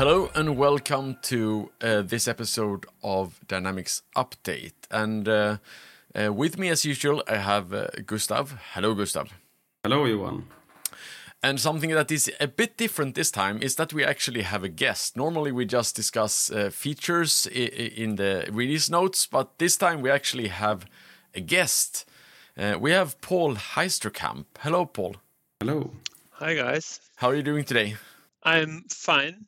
Hello and welcome to uh, this episode of Dynamics Update. And uh, uh, with me, as usual, I have uh, Gustav. Hello, Gustav. Hello, Johan. And something that is a bit different this time is that we actually have a guest. Normally, we just discuss uh, features in the release notes, but this time we actually have a guest. Uh, we have Paul Heisterkamp. Hello, Paul. Hello. Hi, guys. How are you doing today? I'm fine.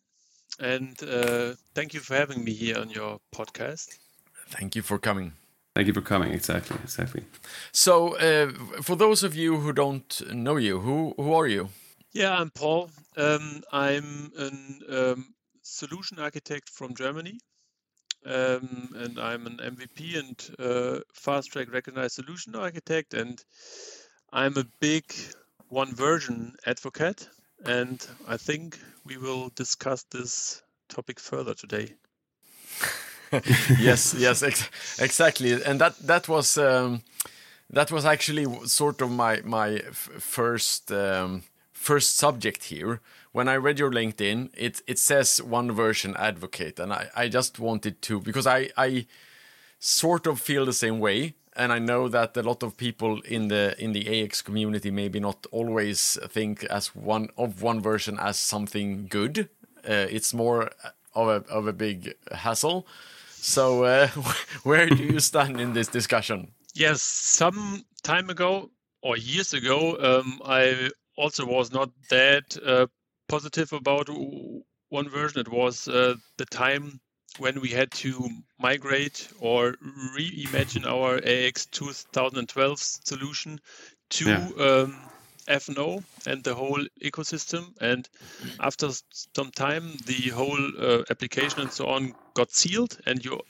And uh, thank you for having me here on your podcast. Thank you for coming. Thank you for coming. Exactly, exactly. So, uh, for those of you who don't know you, who who are you? Yeah, I'm Paul. Um, I'm a um, solution architect from Germany, um, and I'm an MVP and uh, fast track recognized solution architect, and I'm a big one version advocate. And I think we will discuss this topic further today. yes, yes, ex exactly, and that that was um, that was actually sort of my my first um, first subject here. When I read your LinkedIn, it it says one version advocate, and I I just wanted to because I I sort of feel the same way and I know that a lot of people in the in the AX community maybe not always think as one of one version as something good. Uh, it's more of a of a big hassle. So uh, where do you stand in this discussion? Yes, some time ago or years ago, um, I also was not that uh, positive about one version. It was uh, the time when we had to migrate or reimagine our AX 2012 solution to yeah. um, FNO and the whole ecosystem. And after some time, the whole uh, application and so on got sealed, and you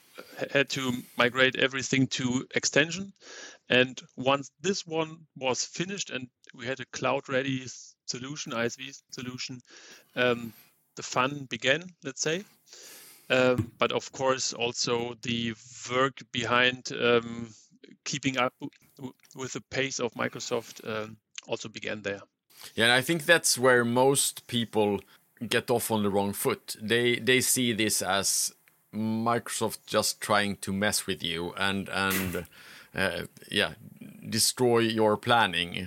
had to migrate everything to extension. And once this one was finished and we had a cloud ready solution, ISV solution, um, the fun began, let's say. Um, but of course, also the work behind um, keeping up with the pace of Microsoft um, also began there. Yeah, and I think that's where most people get off on the wrong foot. They they see this as Microsoft just trying to mess with you and and uh, yeah, destroy your planning. Yeah.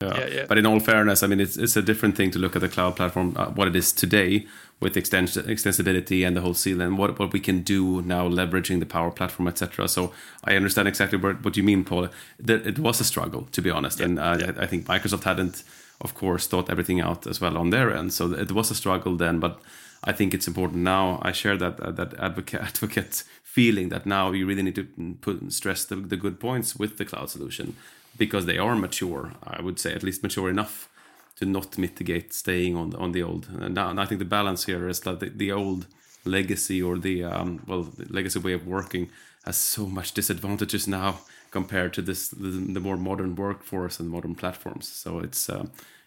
yeah. yeah. But in all fairness, I mean, it's it's a different thing to look at the cloud platform, uh, what it is today, with extens- extensibility and the whole seal, and what what we can do now, leveraging the Power Platform, etc. So I understand exactly what, what you mean, Paul. That it was a struggle, to be honest, yeah. and uh, yeah. I think Microsoft hadn't, of course, thought everything out as well on their end. So it was a struggle then, but I think it's important now. I share that uh, that advocate advocate feeling that now you really need to put stress the, the good points with the cloud solution because they are mature. I would say at least mature enough to not mitigate staying on on the old. And, and I think the balance here is that the, the old legacy or the um, well the legacy way of working has so much disadvantages now compared to this the, the more modern workforce and modern platforms. So it's uh,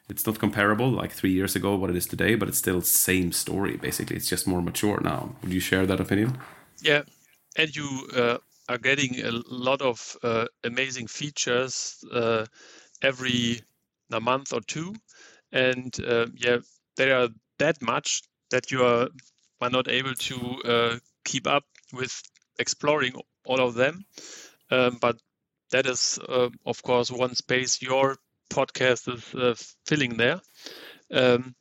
it's not comparable like three years ago what it is today, but it's still same story basically. It's just more mature now. Would you share that opinion? Yeah, and you uh, are getting a lot of uh, amazing features uh, every a month or two, and uh, yeah, they are that much that you are are not able to uh, keep up with exploring all of them. Um, but that is, uh, of course, one space your podcast is uh, filling there. Um,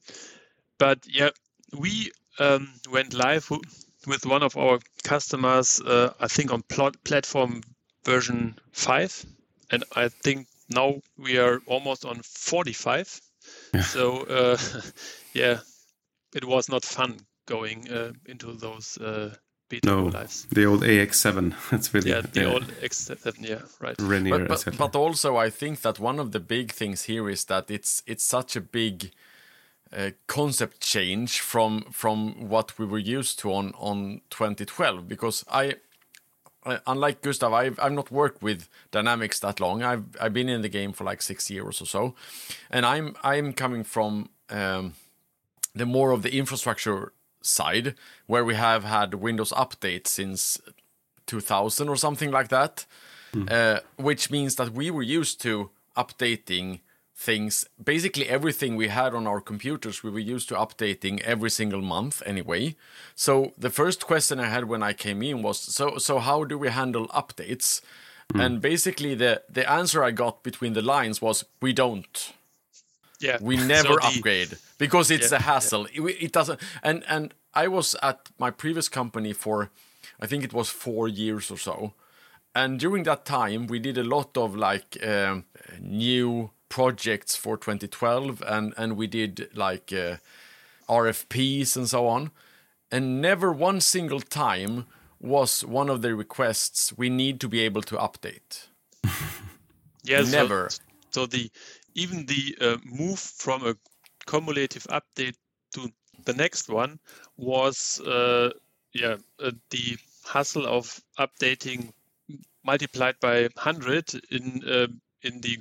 but yeah, we um, went live with one of our customers, uh, I think on plot platform version 5. And I think now we are almost on 45. Yeah. So, uh, yeah, it was not fun going uh, into those uh, beta no, lives. The old AX7. That's really yeah, the old AX7. Yeah, right. Rainier, but, but, but, also, I think that one of the big things here is that it's it's such a big concept change from from what we were used to on on 2012 because I unlike Gustav I've I've not worked with Dynamics that long. I've I've been in the game for like 6 years or so. And I'm I'm coming from um, the more of the infrastructure side where we have had Windows Update since 2000 or something like that. Mm. uh, which means that we were used to updating things. Basically, everything we had on our computers, we were used to updating every single month anyway. So the first question I had when I came in was, so so how do we handle updates? And basically, the the answer I got between the lines was, we don't. Yeah. We So never the- upgrade because it's Yeah, a hassle. It, it doesn't. And and I was at my previous company for, I think it was four years or so, and during that time we did a lot of like um, new projects for 2012, and and we did like uh, RFPs and so on, and never one single time was one of the requests we need to be able to update. Yeah, so- Never. So, the even the uh, move from a cumulative update to the next one was uh, yeah uh, the hassle of updating multiplied by 100 in uh, in the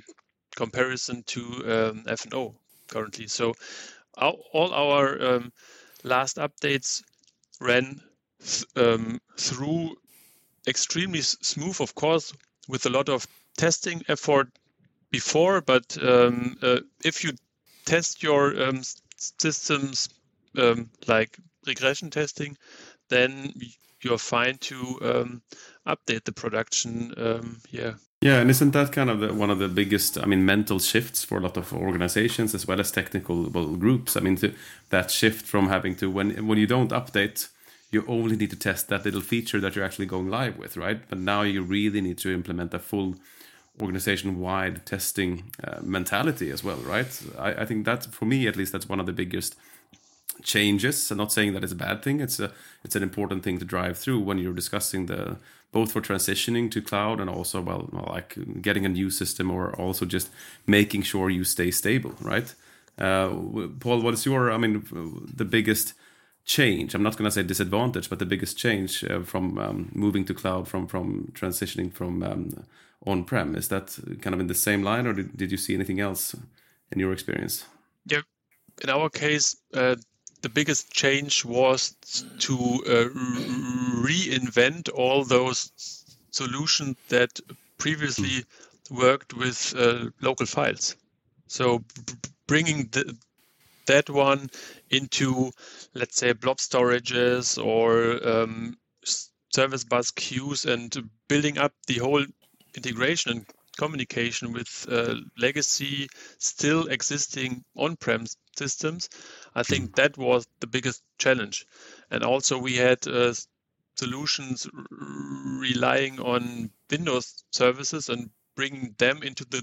comparison to um, FNO currently. So all our um, last updates ran th- um, through extremely s- smooth, of course, with a lot of testing effort before. But um, uh, if you test your um, systems um, like regression testing, then you're fine to update the production. Yeah, Yeah, and isn't that kind of the, one of the biggest, I mean, mental shifts for a lot of organizations as well as technical well, groups? I mean, to, that shift from having to when when you don't update, you only need to test that little feature that you're actually going live with, right? But now you really need to implement a full organization-wide testing uh, mentality as well, right? I, I think that, for me at least, that's one of the biggest changes. I'm not saying that it's a bad thing. It's a it's an important thing to drive through when you're discussing the both for transitioning to cloud and also well like getting a new system or also just making sure you stay stable, right? Uh, Paul, what is your I mean the biggest change? I'm not going to say disadvantage, but the biggest change uh, from um, moving to cloud from from transitioning from um, on-prem is that kind of in the same line, or did, did you see anything else in your experience? yeah. In our case, uh, the biggest change was to uh, reinvent all those solutions that previously worked with uh, local files. So bringing the, that one into, let's say, blob storages or um, service bus queues and building up the whole integration and communication with uh, legacy still existing on-prem systems i think that was the biggest challenge. And also we had uh, solutions r- relying on windows services and bringing them into the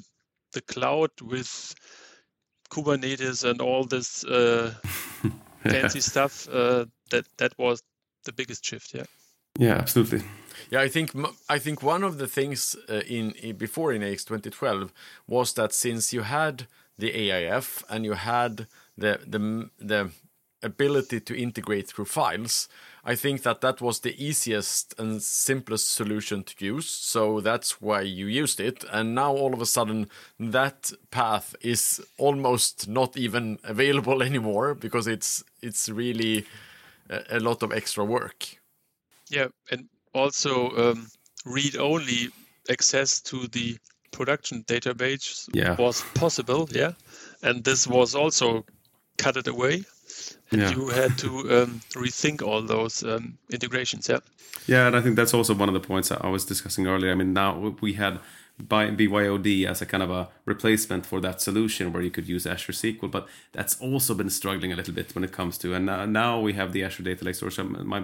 the cloud with kubernetes and all this uh, fancy stuff uh, that that was the biggest shift yeah. Yeah, absolutely. Yeah, I think m- I think one of the things uh, in, in before in AX 2012 was that since you had the AIF and you had the the the ability to integrate through files, I think that that was the easiest and simplest solution to use. So that's why you used it. And now all of a sudden, that path is almost not even available anymore because it's it's really a, a lot of extra work. Yeah, and also um, read-only access to the production database Yeah. was possible. Yeah, and this was also cut it away, and Yeah. you had to um, rethink all those um, integrations. Yeah, Yeah, and I think that's also one of the points I was discussing earlier. I mean, now we had by BYOD as a kind of a replacement for that solution where you could use Azure SQL, but that's also been struggling a little bit when it comes to. And now, now we have the Azure Data Lake Storage. My,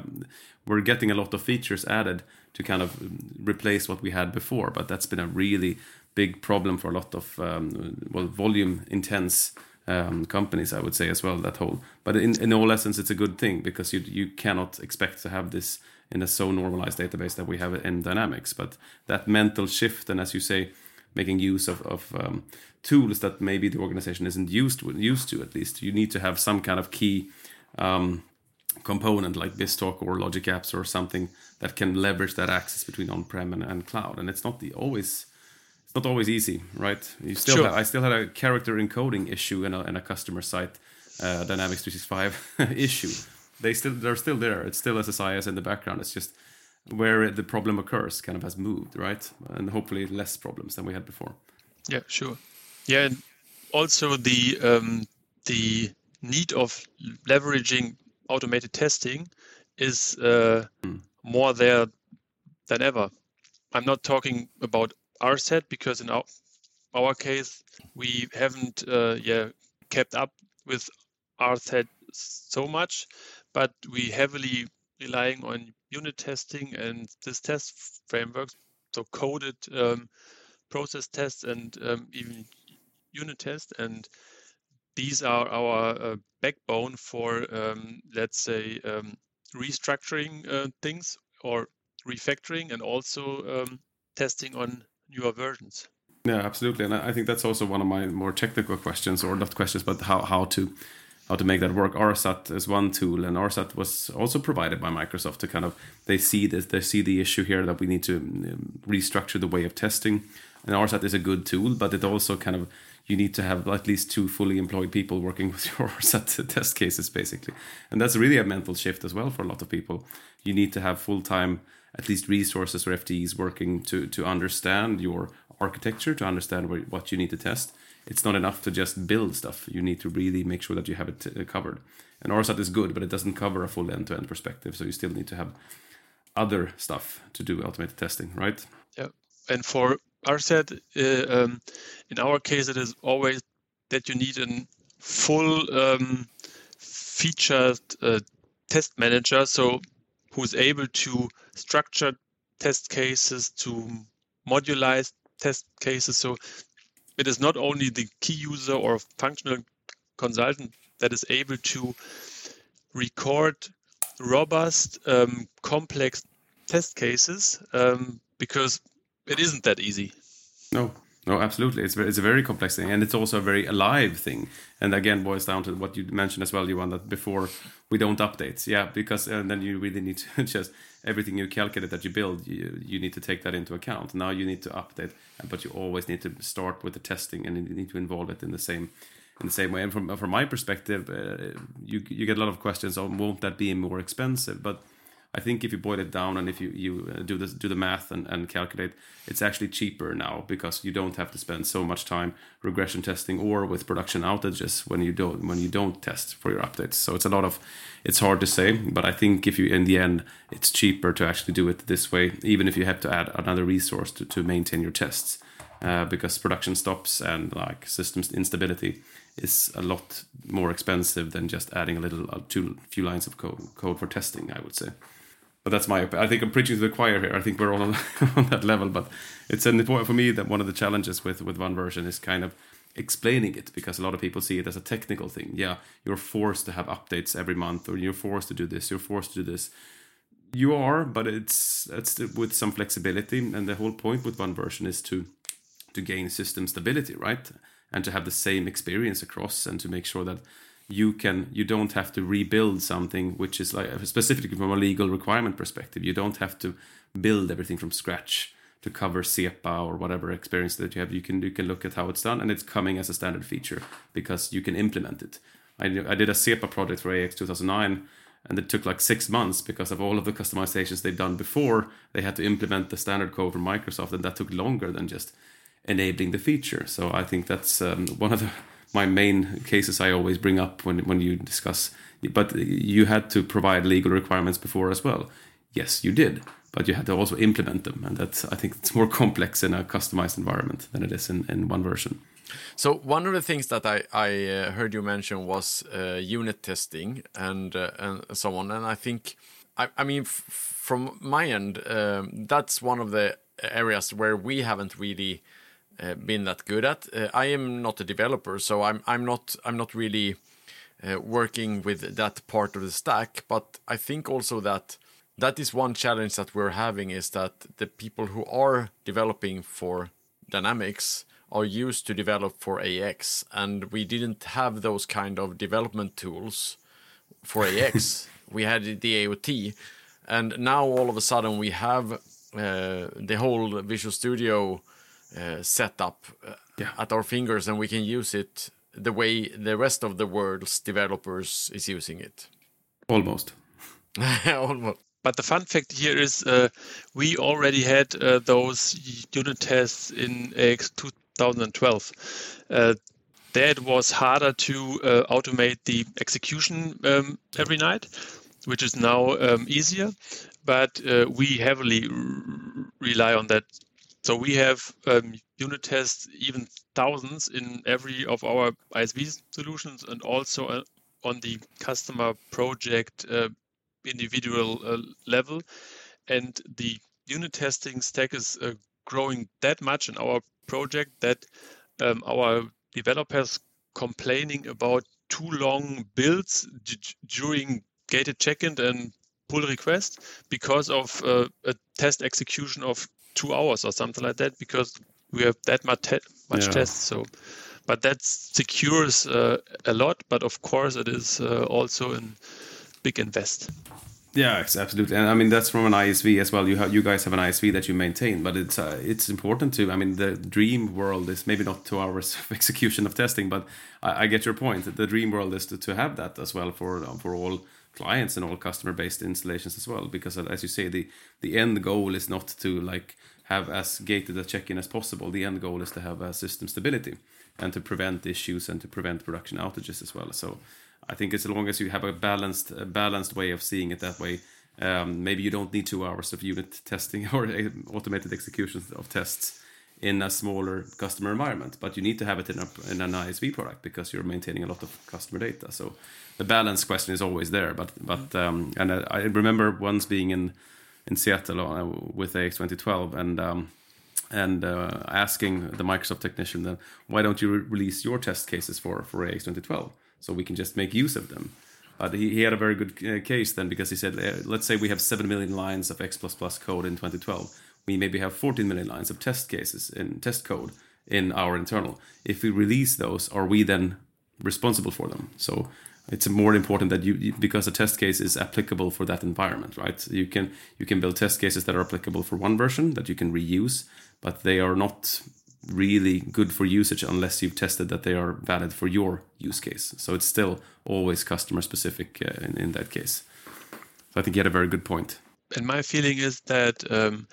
we're getting a lot of features added to kind of replace what we had before, but that's been a really big problem for a lot of um, well volume intense um, companies, I would say as well. That whole, but in, in all essence, it's a good thing because you you cannot expect to have this in a so normalized database that we have in Dynamics. But that mental shift, and as you say, making use of, of um, tools that maybe the organization isn't used to, used to at least, you need to have some kind of key um, component like BizTalk or Logic Apps or something that can leverage that access between on-prem and, and cloud. And it's not the always it's not always easy, right? You still Sure. have, I still had a character encoding issue in a, in a customer site uh, Dynamics 365 issue. They still they're still there. It's still SSIS in the background. It's just where the problem occurs kind of has moved, right? And hopefully less problems than we had before. yeah, sure. Yeah, and also the um, the need of leveraging automated testing is uh, mm. more there than ever. I'm not talking about RSAT because in our our case we haven't uh, yeah kept up with RSAT so much, but we heavily relying on unit testing and this test frameworks, so coded um, process tests and um, even unit tests, and these are our uh, backbone for um, let's say um, restructuring uh, things or refactoring and also um, testing on newer versions. Yeah, absolutely, and I think that's also one of my more technical questions, or not questions, but how how to how to make that work. RSAT is one tool, and RSAT was also provided by Microsoft to kind of they see this, they see the issue here that we need to um, restructure the way of testing. And RSAT is a good tool, but it also kind of you need to have at least two fully employed people working with your RSAT test cases, basically. And that's really a mental shift as well for a lot of people. You need to have full time, at least resources or FTEs working to to understand your architecture, to understand what you need to test it's not enough to just build stuff. You need to really make sure that you have it uh, covered. And RSAT is good, but it doesn't cover a full end-to-end perspective. So you still need to have other stuff to do automated testing, right? Yeah. And for RSAT, uh, um, in our case, it is always that you need a full um, featured uh, test manager, so who's able to structure test cases, to modularize test cases. So it is not only the key user or functional consultant that is able to record robust, um, complex test cases um, because it isn't that easy. No, no, absolutely. It's it's a very complex thing, and it's also a very alive thing. And again, boils down to what you mentioned as well, Johan, that before we don't update. Yeah, because and then you really need to just everything you calculate that you build, you you need to take that into account. Now you need to update, but you always need to start with the testing, and you need to involve it in the same in the same way. And from from my perspective, uh, you you get a lot of questions on won't that be more expensive, but I think if you boil it down and if you you uh, do this do the math and, and calculate, it's actually cheaper now because you don't have to spend so much time regression testing or with production outages when you don't when you don't test for your updates. So it's a lot of it's hard to say, but I think if you in the end it's cheaper to actually do it this way, even if you have to add another resource to, to maintain your tests. Uh, because production stops and like systems instability is a lot more expensive than just adding a little a two few lines of code, code for testing. I would say but that's my. I think I'm preaching to the choir here. I think we're all on, on that level, but it's an important for me that one of the challenges with with one version is kind of explaining it because a lot of people see it as a technical thing. Yeah, you're forced to have updates every month, or you're forced to do this, you're forced to do this. You are, but it's it's with some flexibility, and the whole point with one version is to to gain system stability, right? And to have the same experience across, and to make sure that you can you don't have to rebuild something which is like specifically from a legal requirement perspective you don't have to build everything from scratch to cover SEPA or whatever experience that you have. You can you can look at how it's done and it's coming as a standard feature because you can implement it. I, I did a SEPA project for AX 2009 and it took like six months because of all of the customizations they've done before. They had to implement the standard code from Microsoft and that took longer than just enabling the feature. So I think that's um, one of the my main cases I always bring up when when you discuss. But you had to provide legal requirements before as well. Yes, you did, but you had to also implement them, and that's I think it's more complex in a customized environment than it is in, in one version. So one of the things that I, I uh, heard you mention was uh, unit testing and uh, and so on, and I think I, I mean from my end um, that's one of the areas where we haven't really uh, been that good at. Uh, I am not a developer, so I'm I'm not I'm not really uh, working with that part of the stack. But I think also that that is one challenge that we're having is that the people who are developing for Dynamics are used to develop for AX, and we didn't have those kind of development tools for AX. we had the AOT, and now all of a sudden we have uh, the whole Visual Studio uh, setup uh, yeah. at our fingers and we can use it the way the rest of the world's developers is using it. Almost. Almost. But the fun fact here is uh, we already had uh, those unit tests in AX 2012. Uh, there it was harder to uh, automate the execution um, every night, which is now um, easier. But uh, we heavily rely on that. So we have um, unit tests, even thousands in every of our ISV solutions, and also uh, on the customer project uh, individual uh, level. And the unit testing stack is uh, growing that much in our project that um, our developers complaining about too long builds d- during gated check-in and pull request because of uh, a test execution of two hours or something like that because we have that much, te- much yeah. tests so but that secures uh, a lot but of course it is uh, also a big invest yeah, it's absolutely, and I mean that's from an ISV as well. You have you guys have an ISV that you maintain, but it's uh, it's important to. I mean, the dream world is maybe not two hours of execution of testing, but I, I get your point. The dream world is to, to have that as well for for all clients and all customer based installations as well. Because uh, as you say, the the end goal is not to like have as gated a check in as possible. The end goal is to have a system stability and to prevent issues and to prevent production outages as well. So I think as long as you have a balanced a balanced way of seeing it that way, um, maybe you don't need two hours of unit testing or automated executions of tests in a smaller customer environment, but you need to have it in, a, in an ISV product because you're maintaining a lot of customer data. So the balance question is always there. But but um, and I, I, remember once being in in Seattle uh, with AX 2012 and. Um, and uh, asking the Microsoft technician then why don't you re release your test cases for for AX 2012 so we can just make use of them. But he, he had a very good uh, case then because he said, uh, let's say we have 7 million lines of X++ plus code in 2012. We maybe have 14 million lines of test cases in test code in our internal. If we release those, are we then responsible for them? So it's more important that you because a test case is applicable for that environment, right? You can you can build test cases that are applicable for one version that you can reuse, but they are not really good for usage unless you've tested that they are valid for your use case. So it's still always customer specific uh, in, in, that case. So I think you had a very good point. And my feeling is that um,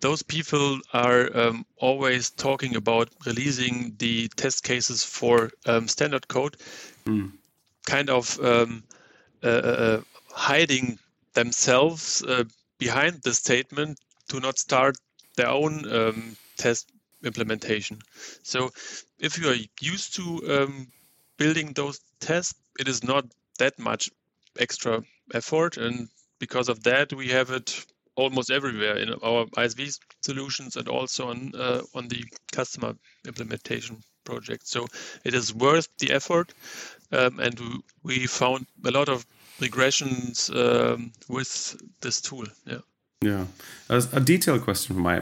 those people are um, always talking about releasing the test cases for um, standard code, mm. kind of um, uh, uh, uh, hiding themselves uh, behind the statement to not start their own um, test implementation. So if you are used to um, building those tests, it is not that much extra effort. And because of that, we have it almost everywhere in our ISV solutions and also on, uh, on the customer implementation project. So it is worth the effort. Um, and we found a lot of regressions um, with this tool. Yeah. Yeah, a, a detailed question from my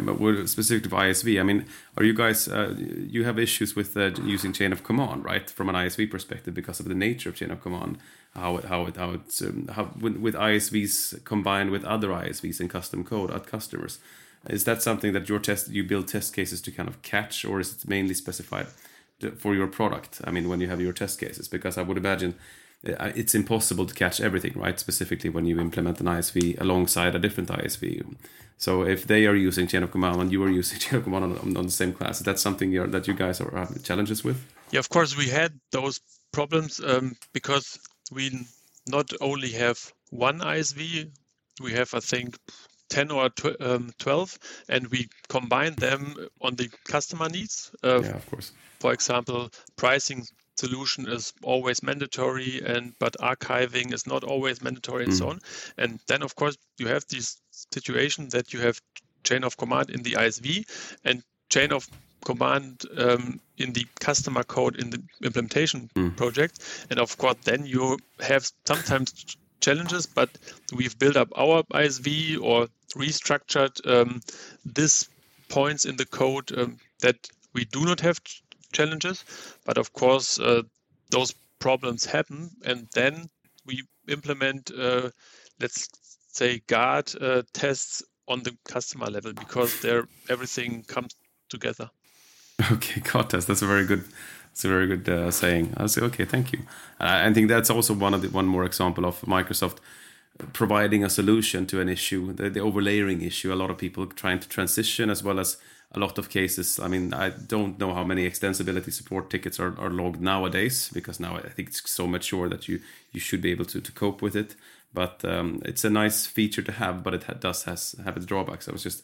specific to ISV. I mean, are you guys uh, you have issues with uh, using chain of command, right? From an ISV perspective, because of the nature of chain of command, how it how it how it's um, how with, with ISVs combined with other ISVs and custom code at customers. Is that something that your test you build test cases to kind of catch, or is it mainly specified for your product? I mean, when you have your test cases, because I would imagine uh, it's impossible to catch everything, right? Specifically when you implement an ISV alongside a different ISV. So if they are using chain of command and you are using chain of command on, on the same class, is that something that you guys are having challenges with? Yeah, of course we had those problems um, because we not only have one ISV, we have I think 10 or tw- um, 12 and we combine them on the customer needs. Uh, yeah of course. for example pricing solution is always mandatory and but archiving is not always mandatory and mm. so on. And then of course you have this situation that you have chain of command in the isv and chain of command um, in the customer code in the implementation mm. project and of course then you have sometimes challenges but we've built up our isv or restructured um, this points in the code um, that we do not have challenges. But of course, uh, those problems happen, and then we implement, uh, let's say, guard uh, tests on the customer level because there everything comes together. Okay, guard test. That's a very good. It's a very good uh, saying. I say, okay, thank you. I think that's also one of the one more example of Microsoft providing a solution to an issue, the, the overlaying issue. A lot of people trying to transition as well as a lot of cases. I mean, I don't know how many extensibility support tickets are, are logged nowadays because now I think it's so mature that you you should be able to, to cope with it. But um, it's a nice feature to have, but it ha- does has have its drawbacks. I was just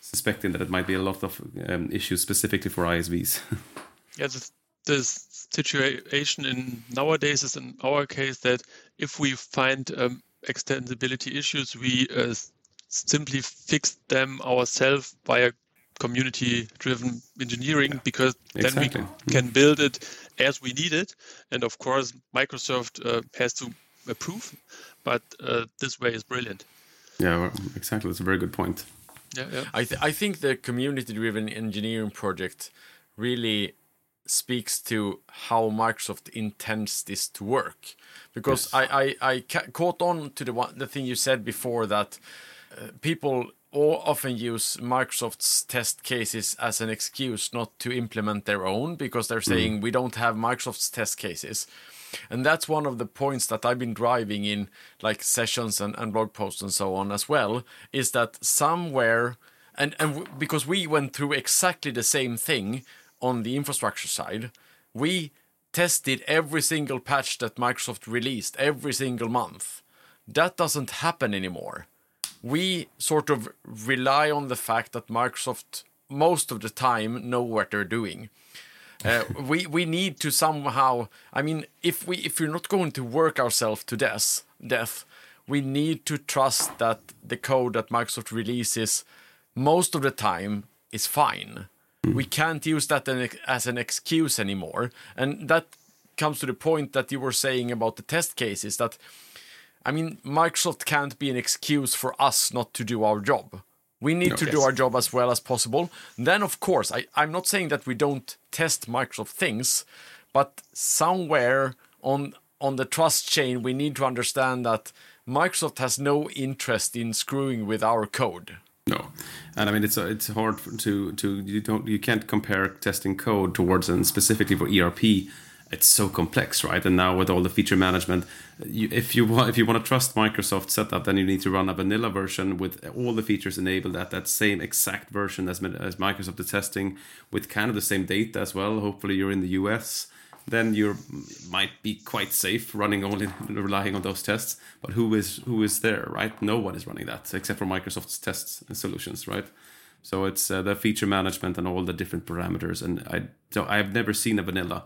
suspecting that it might be a lot of um, issues specifically for ISVs. yeah, the, the situation in nowadays is in our case that if we find um, extensibility issues, we uh, simply fix them ourselves via community-driven engineering because exactly. then we can build it as we need it. And of course, Microsoft uh, has to approve, but uh, this way is brilliant. Yeah, exactly. That's a very good point. Yeah, yeah. I th- I think the community-driven engineering project really speaks to how Microsoft intends this to work, because yes. I I, I ca- caught on to the one the thing you said before that uh, people often use Microsoft's test cases as an excuse not to implement their own because they're saying mm. we don't have Microsoft's test cases. And that's one of the points that I've been driving in like sessions and, and blog posts and so on as well, is that somewhere and, and w- because we went through exactly the same thing on the infrastructure side, we tested every single patch that Microsoft released every single month. That doesn't happen anymore we sort of rely on the fact that Microsoft most of the time know what they're doing. Uh, we we need to somehow. I mean, if we if we're not going to work ourselves to death, death, we need to trust that the code that Microsoft releases most of the time is fine. Mm. We can't use that as an excuse anymore, and that comes to the point that you were saying about the test cases that I mean, Microsoft can't be an excuse for us not to do our job. We need no, to yes. do our job as well as possible. Then, of course, I, I'm not saying that we don't test Microsoft things, but somewhere on on the trust chain, we need to understand that Microsoft has no interest in screwing with our code. No, and I mean it's it's hard to to you don't you can't compare testing code towards and specifically for ERP it's so complex, right? And now with all the feature management, you, if you want if you want to trust Microsoft setup, then you need to run a vanilla version with all the features enabled at that same exact version as, as Microsoft is testing, with kind of the same data as well. Hopefully, you're in the US. Then you might be quite safe running only relying on those tests. But who is who is there, right? No one is running that except for Microsoft's tests and solutions, right? So it's uh, the feature management and all the different parameters. And I so I've never seen a vanilla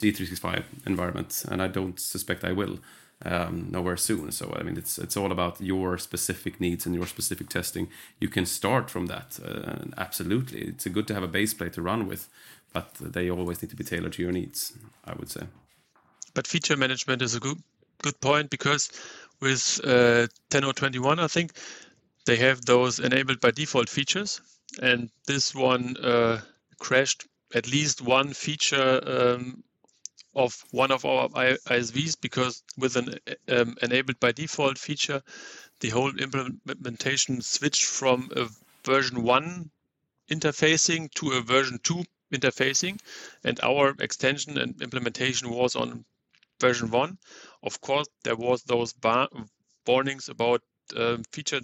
D365 environment, and I don't suspect I will um, nowhere soon. So I mean, it's it's all about your specific needs and your specific testing. You can start from that. Uh, absolutely, it's good to have a base plate to run with, but they always need to be tailored to your needs. I would say. But feature management is a good good point because with uh, 10.021, I think they have those enabled by default features, and this one uh, crashed at least one feature um, of one of our ISVs because with an um, enabled by default feature, the whole implementation switched from a version one interfacing to a version two interfacing, and our extension and implementation was on version one. Of course, there was those warnings about uh, feature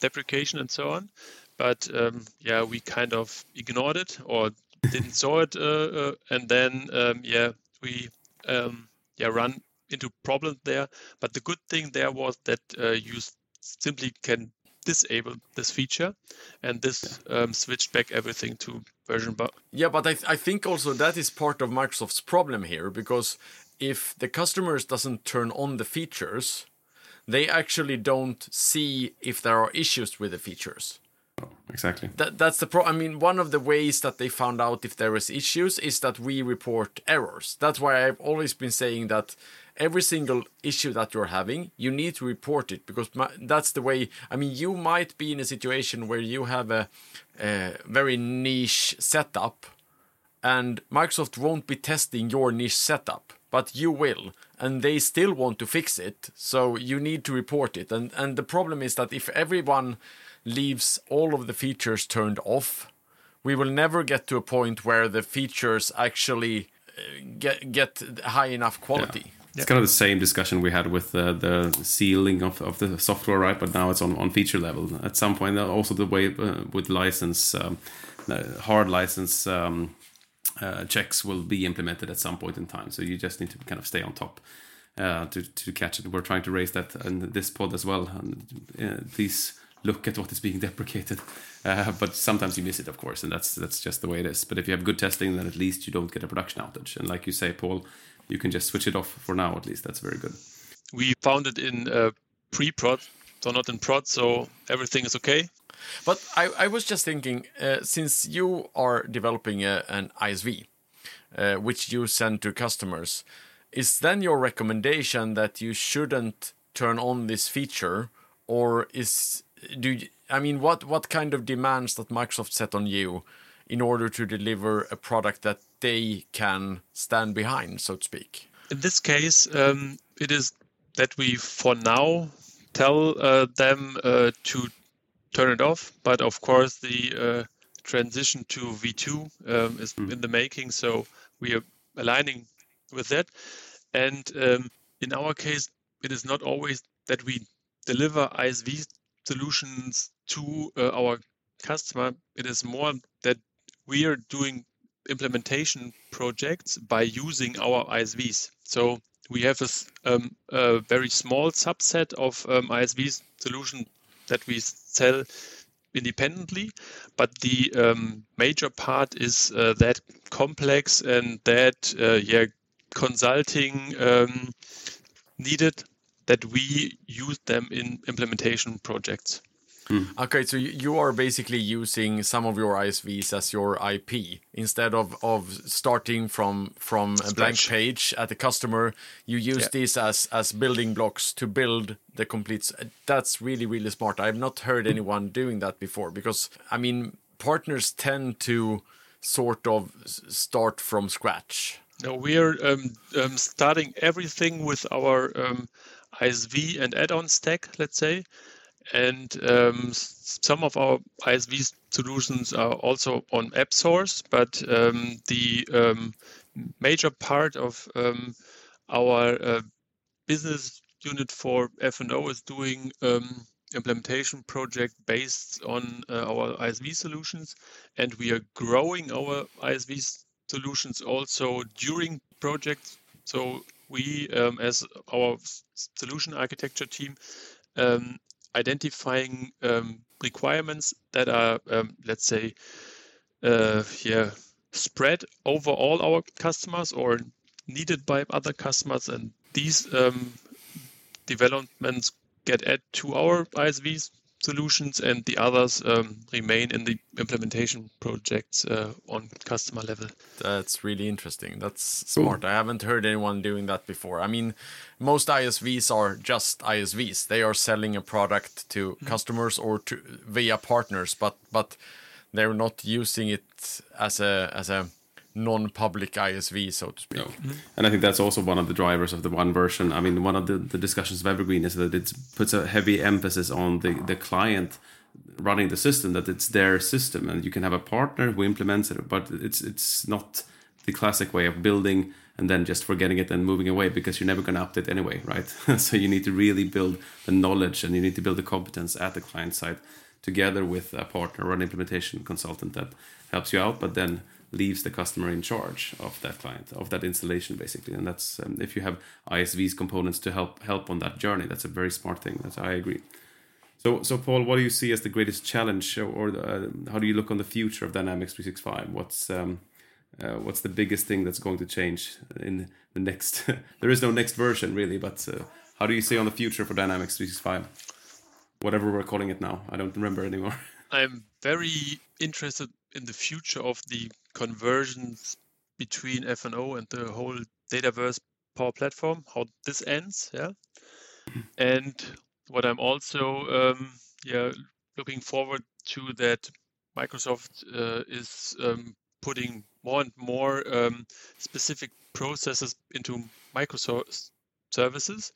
deprecation and so on, but um, yeah, we kind of ignored it or didn't saw it, uh, uh, and then um, yeah, we um, yeah run into problems there. But the good thing there was that uh, you simply can disable this feature, and this um, switched back everything to version. Bu- yeah, but I, th- I think also that is part of Microsoft's problem here because if the customers doesn't turn on the features, they actually don't see if there are issues with the features exactly. That, that's the pro. I mean, one of the ways that they found out if there was issues is that we report errors. That's why I've always been saying that every single issue that you're having, you need to report it because my, that's the way. I mean, you might be in a situation where you have a, a very niche setup, and Microsoft won't be testing your niche setup, but you will, and they still want to fix it. So you need to report it. And and the problem is that if everyone leaves all of the features turned off, we will never get to a point where the features actually uh, get get high enough quality. It's kind of the same discussion we had with uh, the sealing of, of the software, right? But now it's on, on feature level. At some point, uh, also the way uh, with license, um, hard license um, uh, checks will be implemented at some point in time. So you just need to kind of stay on top uh, to to catch it. We're trying to raise that in this pod as well. And uh, please look at what is being deprecated. Uh, but sometimes you miss it, of course, and that's that's just the way it is. But if you have good testing, then at least you don't get a production outage. And like you say, Paul, you can just switch it off for now. At least that's very good. We found it in uh, pre-prod, so not in prod, so everything is okay. But I, I was just thinking, uh, since you are developing a, an ISV, uh, which you send to customers, is then your recommendation that you shouldn't turn on this feature, or is do you, I mean what what kind of demands that Microsoft set on you in order to deliver a product that they can stand behind, so to speak? In this case, um, it is that we for now tell uh, them uh, to turn it off. But of course, the uh, transition to V2 um, is mm. in the making, so we are aligning with that. And um, in our case, it is not always that we deliver ISV solutions to uh, our customer. It is more that we are doing implementation projects by using our ISVs. So we have a, um, a very small subset of um, ISV solution that we sell independently, but the um, major part is uh, that complex and that uh, yeah consulting um, needed that we use them in implementation projects. Hmm. Okay, so you are basically using some of your ISVs as your IP instead of, of starting from from a blank page at the customer. You use yeah. these as as building blocks to build the complete. That's really really smart. I've not heard anyone doing that before because I mean partners tend to sort of start from scratch. No, we are um, um, starting everything with our um, ISV and add-on stack, let's say and um, some of our ISV solutions are also on AppSource, but um, the um, major part of um, our uh, business unit for F&O is doing um, implementation project based on uh, our ISV solutions, and we are growing our ISV solutions also during projects. So we, um, as our solution architecture team, um, identifying um, requirements that are, um, let's say, uh, yeah, spread over all our customers or needed by other customers, and these um, developments get added to our ISVs solutions and the others um, remain in the implementation projects uh, on customer level. That's really interesting. That's smart. Ooh. I haven't heard anyone doing that before. I mean, most ISVs are just ISVs. They are selling a product to mm. customers or to via partners, but but they're not using it as a as a non-public ISV, so to speak. No. Mm-hmm. And I think that's also one of the drivers of the one version. I mean, one of the, the discussions of Evergreen is that it puts a heavy emphasis on the, the client running the system, that it's their system, and you can have a partner who implements it, but it's it's not the classic way of building and then just forgetting it and moving away because you're never going to update anyway, right? so you need to really build the knowledge and you need to build the competence at the client side together with a partner or an implementation consultant that helps you out, but then leaves the customer in charge of that client of that installation basically. And that's um, if you have isvs components to help help on that journey that's a very smart thing. That's i agree. So so paul what do you see as the greatest challenge or uh, how do you look on the future of dynamics 365 what's um, uh, what's the biggest thing that's going to change in the next there is no next version really but uh, how do you see on the future for dynamics 365 whatever we're calling it now. I don't remember anymore. I'm very interested in the future of the conversions between F&O and the whole Dataverse Power Platform, how this ends, yeah. And what I'm also um, yeah looking forward to that Microsoft uh, is um, putting more and more um, specific processes into Microsoft services,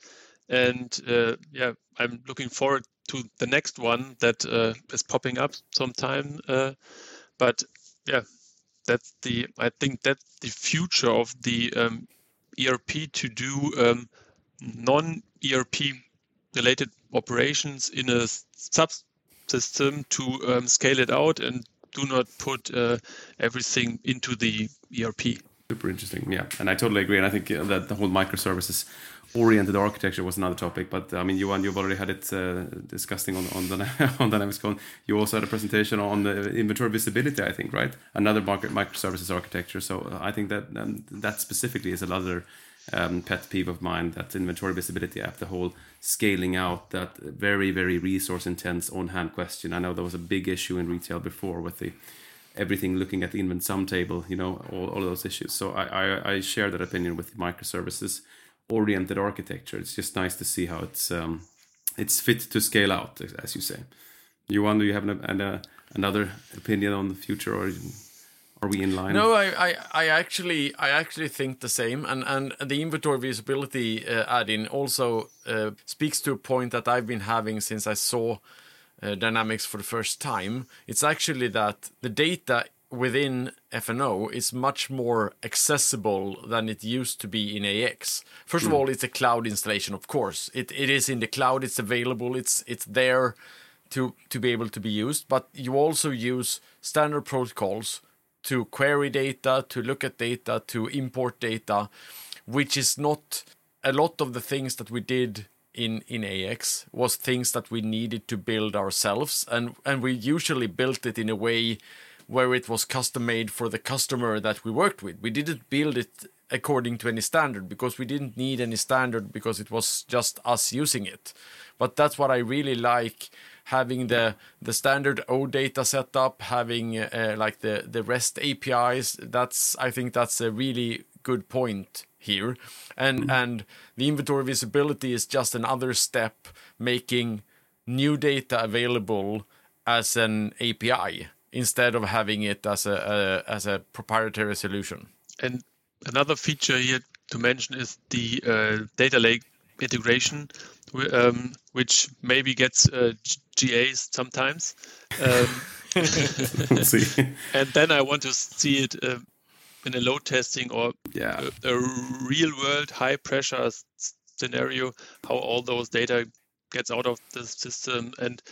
and uh, yeah, I'm looking forward to the next one that uh, is popping up sometime. Uh, but yeah, that's the I think that's the future of the um, ERP to do um, non-ERP related operations in a subsystem to um, scale it out and do not put uh, everything into the ERP. Super interesting, yeah, and I totally agree. And I think uh, that the whole microservices oriented architecture was another topic. But I mean, Johan, you've already had it uh, discussing on on, on DynamicsCon. You also had a presentation on the inventory visibility, I think, right? Another market microservices architecture. So uh, I think that um, that specifically is another um, pet peeve of mine. That inventory visibility app, the whole scaling out, that very very resource intense on hand question. I know there was a big issue in retail before with the everything looking at the InventSum table, you know, all, all those issues. So I, I, I share that opinion with microservices oriented architecture. It's just nice to see how it's um, it's fit to scale out, as you say. Johan, do you have an, an, uh, another opinion on the future, or are we in line? No, I, I, I actually I actually think the same, and and the inventory visibility uh, add-in also uh, speaks to a point that I've been having since I saw. Uh, dynamics for the first time it's actually that the data within F&O is much more accessible than it used to be in AX. First mm. of hmm. all, it's a cloud installation, of course. It it is in the cloud. It's available. It's it's there to to be able to be used. But you also use standard protocols to query data, to look at data, to import data, which is not a lot of the things that we did in in AX was things that we needed to build ourselves, and and we usually built it in a way where it was custom made for the customer that we worked with. We didn't build it according to any standard because we didn't need any standard because it was just us using it. But that's what I really like having the the standard OData setup, having uh, like the the REST APIs. That's I think that's a really good point here, and mm-hmm. and the inventory visibility is just another step making new data available as an API instead of having it as a, a as a proprietary solution. And another feature here to mention is the uh, data lake integration, um, which maybe gets uh, GAs sometimes. Um, and then I want to see it uh, in a load testing or yeah. a, a real world high pressure scenario, how all those data gets out of the system and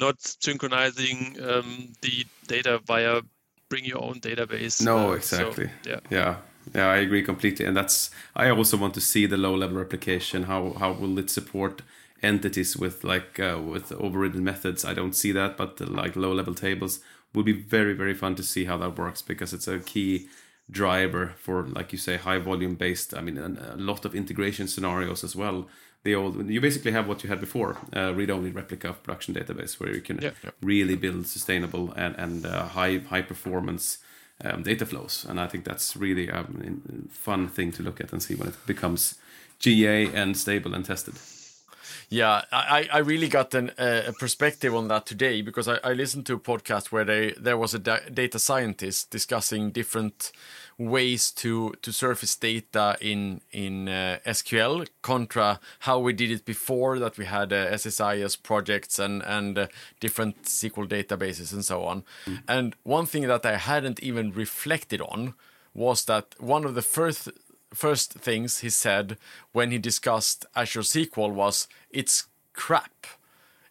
not synchronizing um, the data via bring your own database. No, uh, exactly. So, yeah. Yeah. Yeah, I agree completely. And that's I also want to see the low level replication. How how will it support entities with like uh, with overridden methods? I don't see that, but the, like low level tables would be very very fun to see how that works because it's a key driver for like you say high volume based. I mean a lot of integration scenarios as well the old you basically have what you had before uh, read-only replica of production database where you can yeah, yeah. really build sustainable and, and uh, high high performance um, data flows and i think that's really a um, fun thing to look at and see when it becomes ga and stable and tested yeah, I, I really got an, uh, a perspective on that today because I, I listened to a podcast where they there was a da- data scientist discussing different ways to to surface data in in uh, SQL contra how we did it before that we had uh, SSIS projects and and uh, different SQL databases and so on. Mm. And one thing that I hadn't even reflected on was that one of the first first things he said when he discussed Azure SQL was it's crap.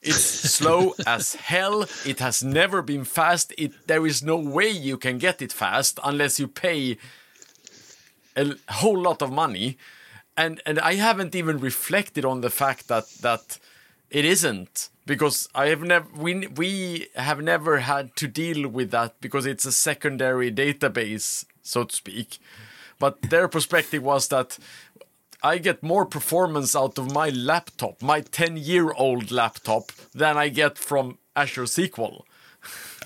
It's slow as hell. It has never been fast. It there is no way you can get it fast unless you pay a whole lot of money. And and I haven't even reflected on the fact that that it isn't because I have never we we have never had to deal with that because it's a secondary database so to speak. But their perspective was that I get more performance out of my laptop, my 10 year old laptop, than I get from Azure SQL.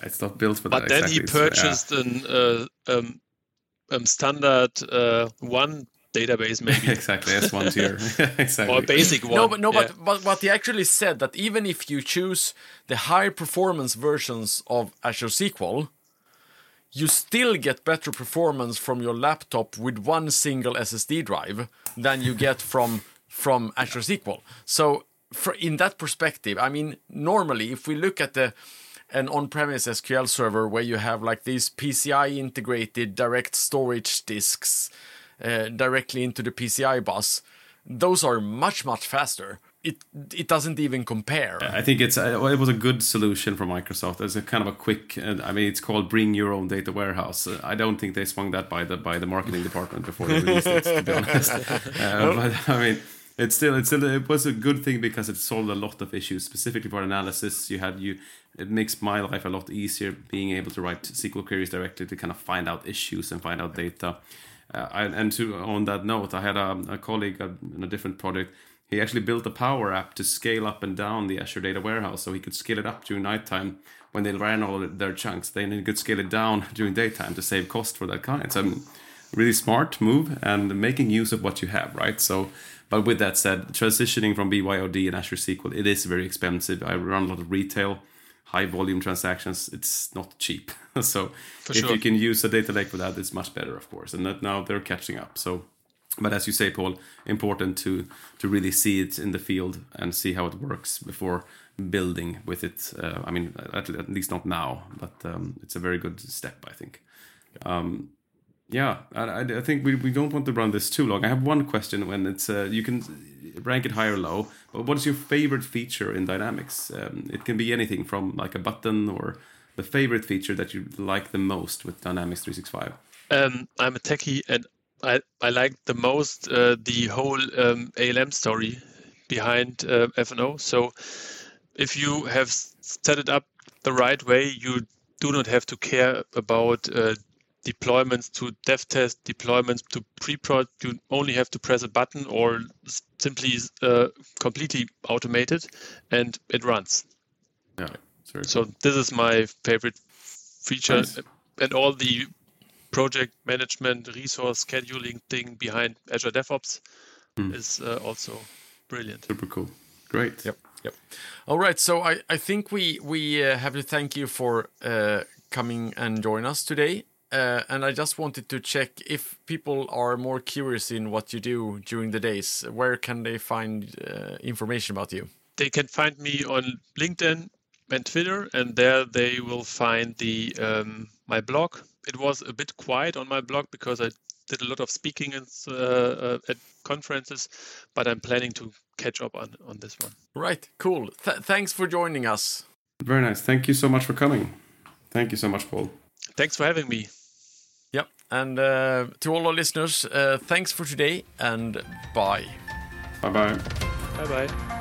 It's not built for but that. But then exactly. he purchased so, yeah. an uh, um, um, standard uh, one database, maybe. exactly, S1 tier. exactly. Or basic one. No, but, no yeah. but, but, but he actually said that even if you choose the high performance versions of Azure SQL, you still get better performance from your laptop with one single SSD drive than you get from from Azure SQL. So for, in that perspective, I mean, normally if we look at the an on-premise SQL server where you have like these PCI integrated direct storage disks uh, directly into the PCI bus, those are much much faster. It it doesn't even compare. I think it's uh, it was a good solution from Microsoft. It's a kind of a quick. Uh, I mean, it's called "Bring Your Own Data Warehouse." Uh, I don't think they swung that by the by the marketing department before they released it. To be honest, uh, but I mean, it's still it's still it was a good thing because it solved a lot of issues specifically for analysis. You had you it makes my life a lot easier being able to write SQL queries directly to kind of find out issues and find out data. Uh, and to on that note, I had a, a colleague in a different project he actually built a power app to scale up and down the Azure Data Warehouse so he could scale it up during nighttime when they ran all their chunks. Then he could scale it down during daytime to save cost for that client. So, really smart move and making use of what you have, right? So, but with that said, transitioning from BYOD and Azure SQL, it is very expensive. I run a lot of retail, high volume transactions. It's not cheap. so, for if sure. you can use a data lake for that, it's much better, of course. And that now they're catching up. So, but as you say, Paul, important to to really see it in the field and see how it works before building with it. Uh, I mean, at, at, least not now, but um, it's a very good step, I think. Um, yeah, I, I, think we, we don't want to run this too long. I have one question when it's uh, you can rank it high or low, but what is your favorite feature in Dynamics? Um, it can be anything from like a button or the favorite feature that you like the most with Dynamics 365. Um, I'm a techie and I, I like the most uh, the whole um, ALM story behind uh, F&O. So if you have set it up the right way, you do not have to care about uh, deployments to dev test, deployments to pre-prod. You only have to press a button or simply uh, completely automate it, and it runs. Yeah. So this is my favorite feature, nice. and all the project management resource scheduling thing behind Azure DevOps mm. is uh, also brilliant. Super cool. Great. Yep. Yep. All right. So I, I think we we uh, have to thank you for uh, coming and join us today. Uh, and I just wanted to check if people are more curious in what you do during the days. Where can they find uh, information about you? They can find me on LinkedIn and Twitter, and there they will find the um, my blog it was a bit quiet on my blog because I did a lot of speaking in, uh, uh, at conferences, but I'm planning to catch up on, on this one. Right, cool. Th thanks for joining us. Very nice. Thank you so much for coming. Thank you so much, Paul. Thanks for having me. Yep. And uh, to all our listeners, uh, thanks for today and bye. Bye bye. Bye bye.